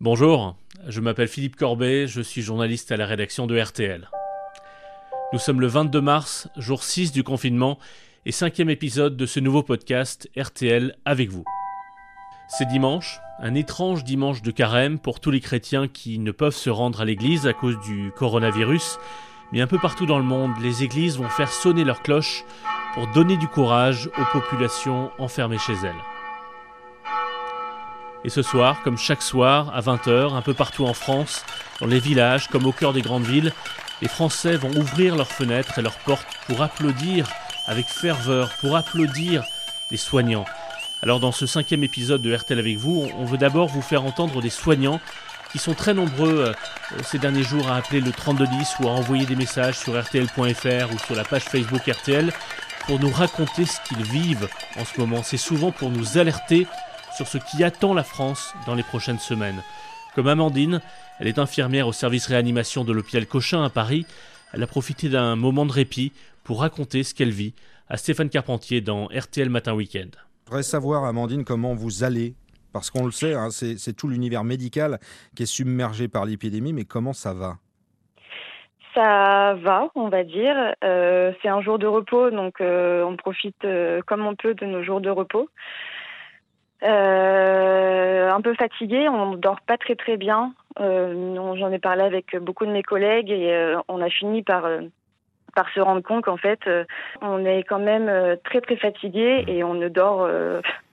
Bonjour, je m'appelle Philippe Corbet, je suis journaliste à la rédaction de RTL. Nous sommes le 22 mars, jour 6 du confinement, et cinquième épisode de ce nouveau podcast RTL avec vous. C'est dimanche, un étrange dimanche de carême pour tous les chrétiens qui ne peuvent se rendre à l'église à cause du coronavirus, mais un peu partout dans le monde, les églises vont faire sonner leurs cloches pour donner du courage aux populations enfermées chez elles. Et ce soir, comme chaque soir, à 20h, un peu partout en France, dans les villages comme au cœur des grandes villes, les Français vont ouvrir leurs fenêtres et leurs portes pour applaudir avec ferveur, pour applaudir les soignants. Alors dans ce cinquième épisode de RTL avec vous, on veut d'abord vous faire entendre des soignants qui sont très nombreux euh, ces derniers jours à appeler le 3210 ou à envoyer des messages sur rtl.fr ou sur la page Facebook RTL pour nous raconter ce qu'ils vivent en ce moment. C'est souvent pour nous alerter sur ce qui attend la France dans les prochaines semaines. Comme Amandine, elle est infirmière au service réanimation de l'hôpital Cochin à Paris. Elle a profité d'un moment de répit pour raconter ce qu'elle vit à Stéphane Carpentier dans RTL Matin Week-end. Je voudrais savoir, Amandine, comment vous allez? Parce qu'on le sait, hein, c'est tout l'univers médical qui est submergé par l'épidémie, mais comment ça va? Ça va, on va dire. Euh, c'est un jour de repos, donc euh, on profite euh, comme on peut de nos jours de repos. Euh, un peu fatigué, on dort pas très très bien. Euh, J'en ai parlé avec beaucoup de mes collègues et euh, on a fini par par se rendre compte qu'en fait, on est quand même très très fatigué et on ne dort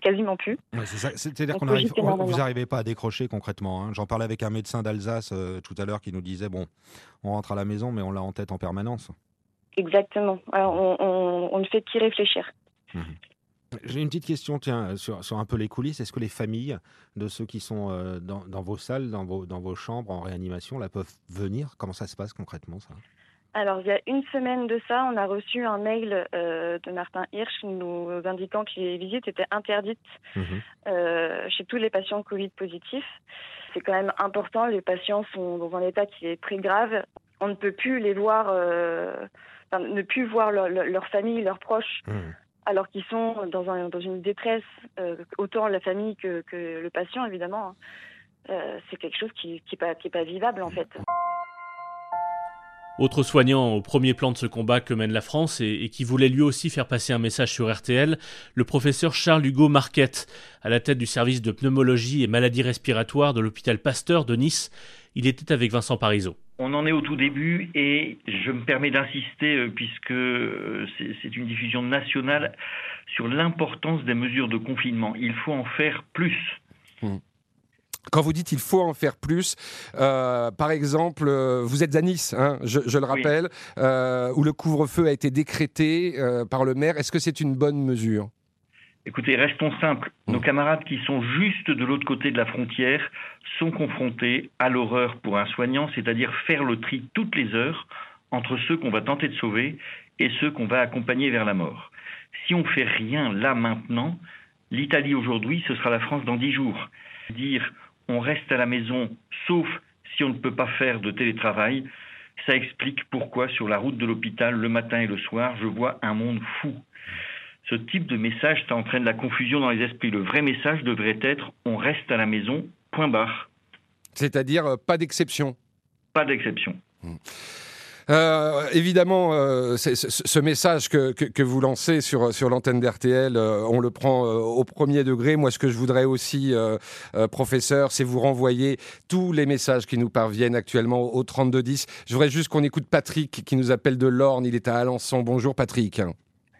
quasiment plus. Ouais, C'est-à-dire qu'on arrive, vous n'arrivez pas à décrocher concrètement. Hein. J'en parlais avec un médecin d'Alsace tout à l'heure qui nous disait bon, on rentre à la maison, mais on l'a en tête en permanence. Exactement. on, on, on, ne fait qu'y réfléchir. Mmh. J'ai une petite question tiens, sur, sur, un peu les coulisses. Est-ce que les familles de ceux qui sont euh, dans, dans, vos salles, dans vos, dans vos chambres en réanimation, là, peuvent venir? Comment ça se passe concrètement ça? Alors, il y a une semaine de ça, on a reçu un mail euh, de Martin Hirsch nous indiquant que les visites étaient interdites mmh. euh, chez tous les patients Covid positifs. C'est quand même important, les patients sont dans un état qui est très grave. On ne peut plus les voir, euh, enfin, ne plus voir leur, leur, famille, leurs proches. Mmh alors qu'ils sont dans, un, dans, une détresse, euh, autant la famille que, le patient, évidemment. Hein. Euh, c'est quelque chose qui n'est pas, vivable, en fait. Autre soignant au premier plan de ce combat que mène la France et, et, qui voulait lui aussi faire passer un message sur RTL, le professeur Charles Hugo Marquette, à la tête du service de pneumologie et maladies respiratoires de l'hôpital Pasteur de Nice. Il était avec Vincent Parisot. On en est au tout début et je me permets d'insister, euh, puisque euh, c'est une diffusion nationale, sur l'importance des mesures de confinement. Il faut en faire plus. Mmh. Quand vous dites il faut en faire plus, euh, par exemple, euh, vous êtes à Nice, hein, je, je, le rappelle, oui. euh, où le couvre-feu a été décrété par le maire. Est-ce que c'est une bonne mesure? Écoutez, restons simples. Nos camarades qui sont juste de l'autre côté de la frontière sont confrontés à l'horreur pour un soignant, c'est-à-dire faire le tri toutes les heures entre ceux qu'on va tenter de sauver et ceux qu'on va accompagner vers la mort. Si on fait rien là maintenant, l'Italie aujourd'hui, ce sera la France dans dix jours. Dire on reste à la maison sauf si on ne peut pas faire de télétravail, ça explique pourquoi sur la route de l'hôpital le matin et le soir, je vois un monde fou ce type de message, ça entraîne la confusion dans les esprits. Le vrai message devrait être on reste à la maison, point barre. C'est-à-dire euh, pas d'exception Pas d'exception. Mmh. Euh, évidemment, euh, ce, ce, message que, que, que, vous lancez sur, sur l'antenne d'RTL, euh, on le prend au premier degré. Moi, ce que je voudrais aussi, professeur, c'est vous renvoyer tous les messages qui nous parviennent actuellement au 3210. Je voudrais juste qu'on écoute Patrick qui nous appelle de l'Orne. Il est à Alençon. Bonjour, Patrick.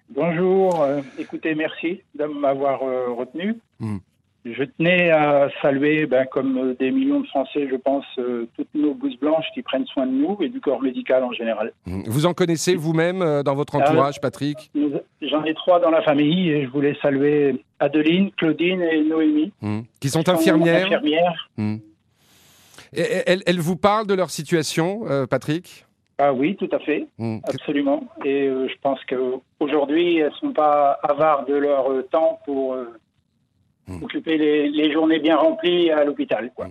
Bonjour, euh, écoutez, merci de m'avoir euh, retenu. Mmh. Je tenais à saluer, ben, comme des millions de Français, je pense, euh, toutes nos blouses blanches qui prennent soin de nous et du corps médical en général. Mmh. Vous en connaissez vous-même euh, dans votre entourage, Patrick? J'en ai trois dans la famille et je voulais saluer Adeline, Claudine et Noémie. Mmh. Qui sont infirmières. elles, elles, vous parlent de leur situation, euh, Patrick? Ah oui, tout à fait, mmh. absolument. Et euh, je pense qu'aujourd'hui, elles ne sont pas avares de leur euh, temps pour euh, mmh. occuper les, les, journées bien remplies à l'hôpital. Mmh.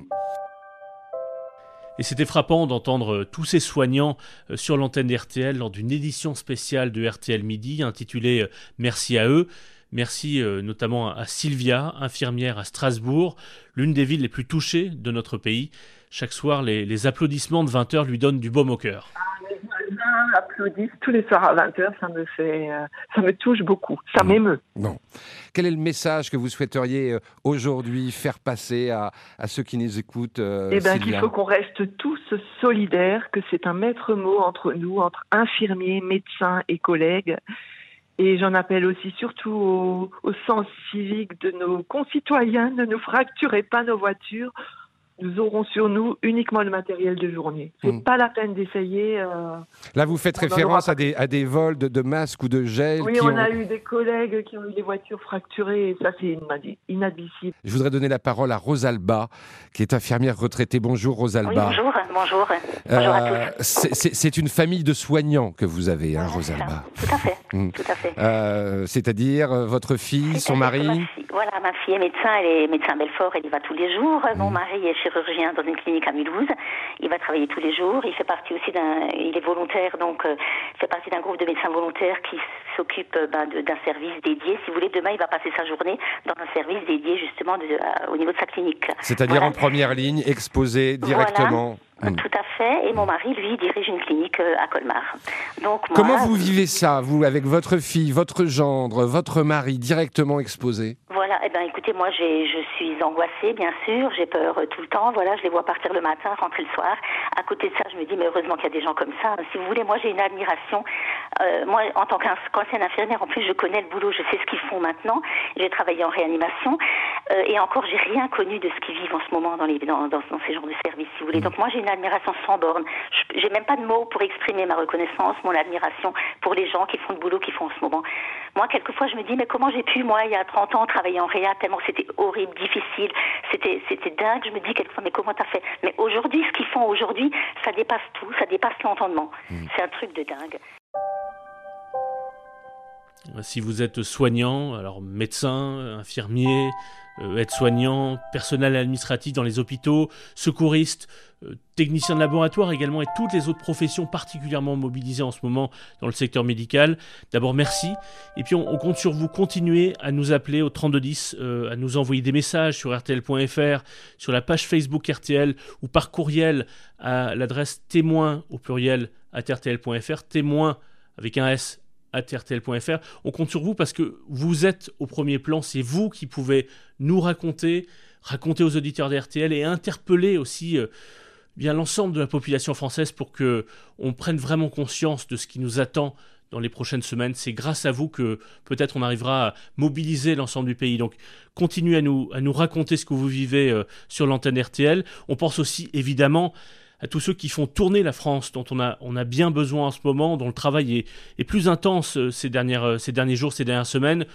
Et c'était frappant d'entendre tous ces soignants sur l'antenne d'RTL lors d'une édition spéciale de RTL Midi intitulée Merci à eux. Merci notamment à Sylvia, infirmière à Strasbourg, l'une des villes les plus touchées de notre pays. Chaque soir, les, applaudissements de 20h lui donnent du baume au cœur. Ah, les voisins applaudissent tous les soirs à 20h, ça me fait, euh, ça me touche beaucoup, ça m'émeut. Non. Quel est le message que vous souhaiteriez euh, aujourd'hui faire passer à, ceux qui nous écoutent euh, Eh bien, qu'il faut qu'on reste tous solidaires, que c'est un maître mot entre nous, entre infirmiers, médecins et collègues. Et j'en appelle aussi surtout au, au sens civique de nos concitoyens, ne nous fracturez pas nos voitures nous aurons sur nous uniquement le matériel de journée. C'est n'est hmm. pas la peine d'essayer. Euh, Là, vous faites référence à des, à des vols de, masques ou de gel. Oui, on a eu des collègues qui ont eu des voitures fracturées et ça, c'est inadmissible. Je voudrais donner la parole à Rosalba, qui est infirmière retraitée. Bonjour, Rosalba. bonjour, bonjour. bonjour à euh, tous. C'est une famille de soignants que vous avez, hein, Rosalba. Tout à fait. Hmm. Tout à fait. Euh, c'est-à-dire votre fille, son mari Voilà, ma fille est médecin, elle est médecin à Belfort, elle y va tous les jours. Mon hmm. mari est chirurgien dans une clinique à Mulhouse. Il va travailler tous les jours. Il fait partie aussi d'un, il est volontaire, donc euh, fait partie d'un groupe de médecins volontaires qui s'occupe euh, ben, d'un service dédié. Si vous voulez, demain, il va passer sa journée dans un service dédié justement au niveau de sa clinique. C'est-à-dire en première ligne, exposé directement. Tout à fait. Et mon mari, lui, dirige une clinique euh, à Colmar. Donc, Comment vous vivez ça, vous, avec votre fille, votre gendre, votre mari directement exposé? Voilà. Eh ben, écoutez, moi, je suis angoissée, bien sûr. J'ai peur euh, tout le temps. Voilà, je les vois partir le matin, rentrer le soir. À côté de ça, je me dis, mais heureusement qu'il y a des gens comme ça. Si vous voulez, moi, j'ai une admiration. Euh, moi, en tant qu'ancienne infirmière, en plus, je connais le boulot. Je sais ce qu'ils font maintenant. J'ai travaillé en réanimation. et encore, j'ai rien connu de ce qu'ils vivent en ce moment dans, les, dans, dans, ces genres de services, si vous voulez. Mm. Donc, moi, j'ai une admiration sans borne. J'ai même pas de mots pour exprimer ma reconnaissance, mon admiration pour les gens qui font le boulot qu'ils font en ce moment. Moi, quelquefois, je me dis, mais comment j'ai pu, moi, il y a 30 ans, travailler en réa, tellement c'était horrible, difficile, c'était, c'était dingue. Je me dis quelquefois, mais comment t'as fait? Mais aujourd'hui, ce qu'ils font aujourd'hui, ça dépasse tout, ça dépasse l'entendement. Mmh. C'est un truc de dingue. Si vous êtes soignant, alors médecin, infirmier, euh, aide-soignant, personnel administratif dans les hôpitaux, secouriste, euh, technicien de laboratoire également et toutes les autres professions particulièrement mobilisées en ce moment dans le secteur médical. D'abord merci et puis on, compte sur vous continuer à nous appeler au 3210, euh, à nous envoyer des messages sur rtl.fr, sur la page Facebook RTL ou par courriel à l'adresse témoin au pluriel à rtl.fr, témoin avec un S On compte sur vous parce que vous êtes au premier plan, c'est vous qui pouvez nous raconter, raconter aux auditeurs d'RTL et interpeller aussi euh, l'ensemble de la population française pour que on prenne vraiment conscience de ce qui nous attend dans les prochaines semaines. C'est grâce à vous que peut-être on arrivera à mobiliser l'ensemble du pays. Donc continuez à nous, à nous raconter ce que vous vivez euh, sur l'antenne RTL. On pense aussi évidemment à tous ceux qui font tourner la France, dont on a, on a bien besoin en ce moment, dont le travail est, plus intense euh, ces, dernières, euh, ces derniers jours, ces dernières semaines.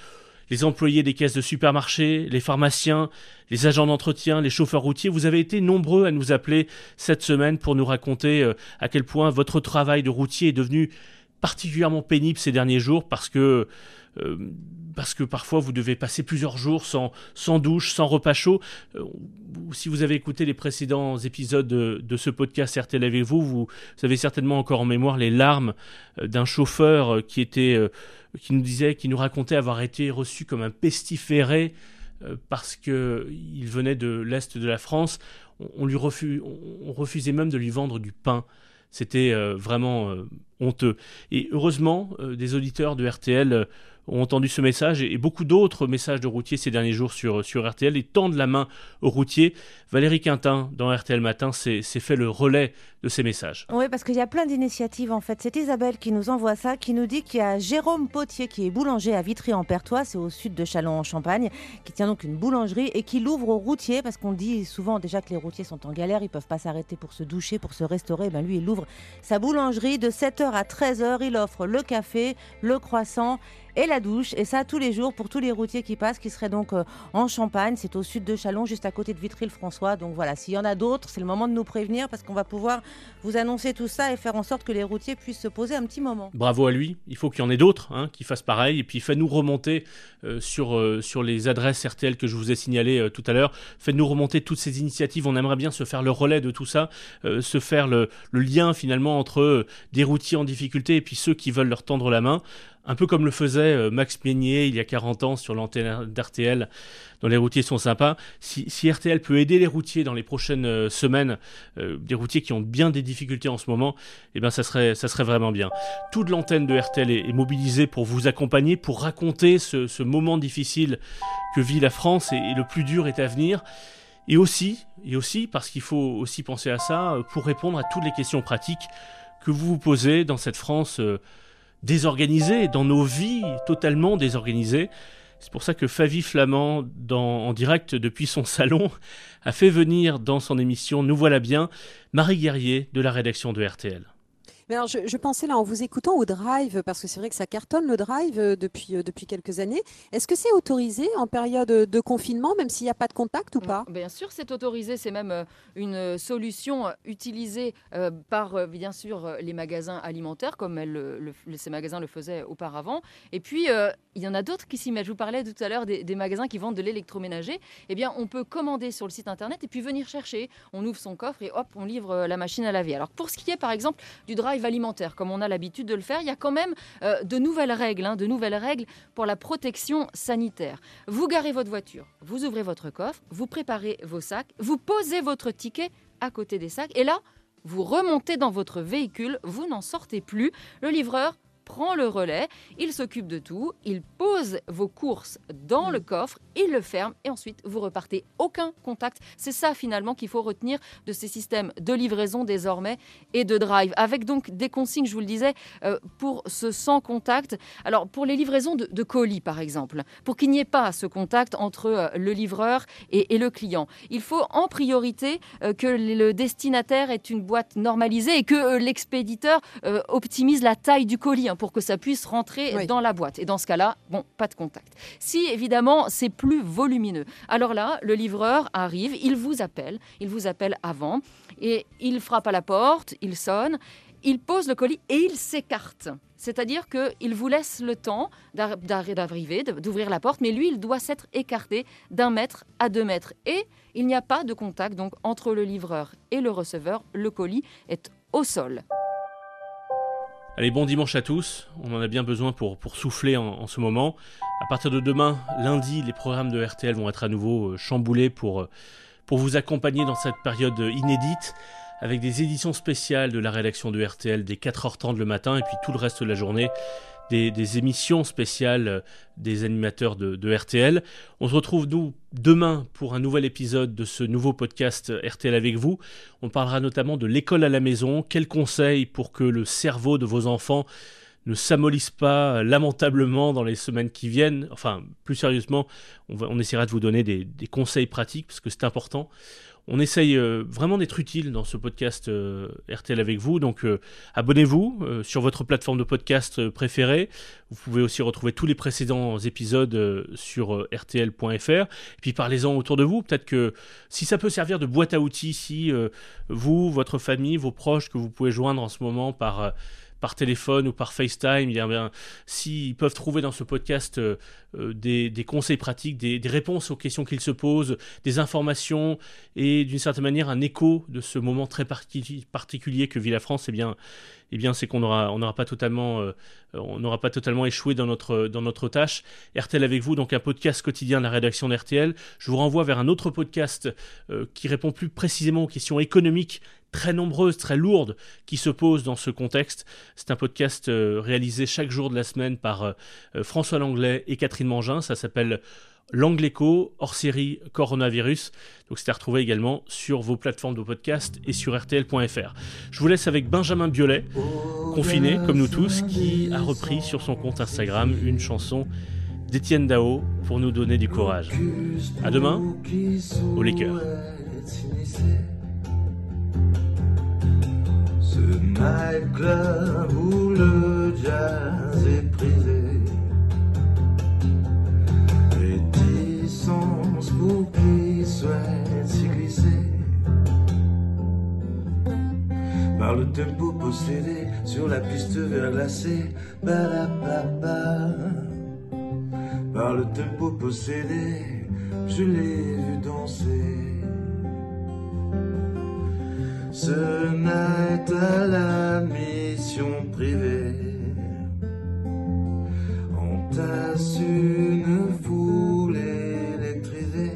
Les employés des caisses de supermarchés, les pharmaciens, les agents d'entretien, les chauffeurs routiers, vous avez été nombreux à nous appeler cette semaine pour nous raconter euh, à quel point votre travail de routier est devenu particulièrement pénible ces derniers jours parce que euh, parce que parfois vous devez passer plusieurs jours sans, douche, sans repas chaud. Euh, si vous avez écouté les précédents épisodes de, ce podcast RTL avec vous, vous, avez certainement encore en mémoire les larmes euh, d'un chauffeur qui était, qui nous disait, qui nous racontait avoir été reçu comme un pestiféré parce que il venait de l'est de la France. On, lui on refusait même de lui vendre du pain. C'était vraiment honteux. Et heureusement, des auditeurs de RTL ont entendu ce message et, beaucoup d'autres messages de routiers ces derniers jours sur, sur RTL et tendent la main aux routiers. Valérie Quintin, dans RTL Matin, s'est fait le relais de ces messages. Oui, parce qu'il y a plein d'initiatives en fait. C'est Isabelle qui nous envoie ça, qui nous dit qu'il y a Jérôme Potier qui est boulanger à Vitry-en-Pertois, c'est au sud de Châlons-en-Champagne, qui tient donc une boulangerie et qui l'ouvre aux routiers parce qu'on dit souvent déjà que les routiers sont en galère, ils peuvent pas s'arrêter pour se doucher, pour se restaurer. Ben lui, il ouvre sa boulangerie de 7h à 13h. Il offre le café, le croissant et la douche. Et ça tous les jours pour tous les routiers qui passent, qui seraient donc euh, en Champagne. C'est au sud de Chalon, juste à côté de Vitry-le-François. Donc voilà, s'il y en a d'autres, c'est le moment de nous prévenir parce qu'on va pouvoir vous annoncer tout ça et faire en sorte que les routiers puissent se poser un petit moment. Bravo à lui. Il faut qu'il y en ait d'autres hein, qui fassent pareil. Et puis faites-nous remonter euh, sur, euh, sur les adresses RTL que je vous ai signalées tout à l'heure. Faites-nous remonter toutes ces initiatives. On aimerait bien se faire le relais de tout ça, se faire le, lien finalement entre des routiers en difficulté et puis ceux qui veulent leur tendre la main un peu comme le faisait euh, Max Peigné il y a 40 ans sur l'antenne d'RTL, dont les routiers sont sympas. Si, RTL peut aider les routiers dans les prochaines euh, semaines, euh, des routiers qui ont bien des difficultés en ce moment, eh bien ça serait, ça serait vraiment bien. Toute l'antenne de RTL est, mobilisée pour vous accompagner, pour raconter ce, moment difficile que vit la France et, le plus dur est à venir. Et aussi, et aussi parce qu'il faut aussi penser à ça, pour répondre à toutes les questions pratiques que vous vous posez dans cette France désorganisée, dans nos vies totalement désorganisées. C'est pour ça que Favi Flamand, en direct depuis son salon, a fait venir dans son émission Nous voilà bien Marie Guerrier de la rédaction de RTL alors, je, pensais là en vous écoutant au drive, parce que c'est vrai que ça cartonne le drive euh, depuis, euh, depuis quelques années. Est-ce que c'est autorisé en période de confinement, même s'il n'y a pas de contact ou pas? Bien sûr, c'est autorisé. C'est même euh, une solution utilisée par, bien sûr, les magasins alimentaires, comme elle, ces magasins le faisaient auparavant. Et puis, il y en a d'autres qui s'y mettent. Je vous parlais tout à l'heure des, des, magasins qui vendent de l'électroménager. Eh bien, on peut commander sur le site internet et puis venir chercher. On ouvre son coffre et hop, on livre la machine à laver. Alors, pour ce qui est, par exemple, du drive alimentaire, comme on a l'habitude de le faire, il y a quand même euh, de nouvelles règles, hein, de nouvelles règles pour la protection sanitaire. Vous garez votre voiture, vous ouvrez votre coffre, vous préparez vos sacs, vous posez votre ticket à côté des sacs, et là, vous remontez dans votre véhicule, vous n'en sortez plus. Le livreur prend le relais, il s'occupe de tout, il pose vos courses dans le coffre, il le ferme et ensuite vous repartez. Aucun contact. C'est ça finalement qu'il faut retenir de ces systèmes de livraison désormais et de drive. Avec donc des consignes, je vous le disais, euh, pour ce sans contact. Alors pour les livraisons de, colis par exemple, pour qu'il n'y ait pas ce contact entre euh, le livreur et, le client, il faut en priorité euh, que le destinataire ait une boîte normalisée et que l'expéditeur optimise la taille du colis. Hein, pour que ça puisse rentrer dans la boîte. Et dans ce cas-là, bon, pas de contact. Si évidemment c'est plus volumineux, alors là, le livreur arrive, il vous appelle, il vous appelle avant, et il frappe à la porte, il sonne, il pose le colis et il s'écarte. C'est-à-dire qu'il vous laisse le temps d'arriver, d'ouvrir la porte, mais lui, il doit s'être écarté d'un mètre à deux mètres. Et il n'y a pas de contact donc entre le livreur et le receveur. Le colis est au sol. Allez, bon dimanche à tous. On en a bien besoin pour, souffler en, ce moment. À partir de demain, lundi, les programmes de RTL vont être à nouveau euh, chamboulés pour, euh, pour vous accompagner dans cette période inédite avec des éditions spéciales de la rédaction de RTL dès 4h30 le matin et puis tout le reste de la journée des, émissions spéciales euh, des animateurs de, RTL. On se retrouve nous demain pour un nouvel épisode de ce nouveau podcast RTL avec vous. On parlera notamment de l'école à la maison, quels conseils pour que le cerveau de vos enfants ne s'amollisse pas lamentablement dans les semaines qui viennent? Enfin, plus sérieusement, on, essaiera de vous donner des conseils pratiques parce que c'est important on essaye euh, vraiment d'être utile dans ce podcast euh, RTL avec vous. Donc euh, abonnez-vous sur votre plateforme de podcast préférée. Vous pouvez aussi retrouver tous les précédents épisodes sur rtl.fr. Et puis parlez-en autour de vous. Peut-être que si ça peut servir de boîte à outils, si vous, votre famille, vos proches que vous pouvez joindre en ce moment par par téléphone ou par FaceTime, s'ils peuvent trouver dans ce podcast euh, euh, des, conseils pratiques, des, réponses aux questions qu'ils se posent, des informations et d'une certaine manière un écho de ce moment très particulier que vit la France, eh bien, eh bien c'est qu'on n'aura on pas totalement euh, n'aura pas totalement échoué dans notre tâche. RTL avec vous, donc un podcast quotidien de la rédaction d'RTL. Je vous renvoie vers un autre podcast qui répond plus précisément aux questions économiques très nombreuses, très lourdes qui se posent dans ce contexte. C'est un podcast euh, réalisé chaque jour de la semaine par euh, euh, François Langlais et Catherine Mangin. Ça s'appelle L'Angleco, hors série coronavirus. Donc c'est à retrouver également sur vos plateformes de podcast et sur rtl.fr. Je vous laisse avec Benjamin Biolay, confiné comme nous tous, qui a repris sur son compte Instagram une chanson d'Étienne Dao pour nous donner du courage. À demain, au Lakers. Nightclub où le jazz est prisé. Réticence pour qui souhaite s'y glisser. Par le tempo possédé sur la piste verglacée, ba Par le tempo possédé, je l'ai vu danser se mettent à la mission privée, entasse une foule électrisée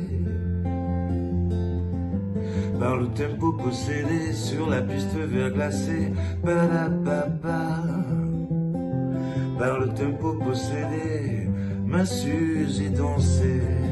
par le tempo possédé sur la piste verglacée, papa par le tempo possédé, ma Suzy dansait.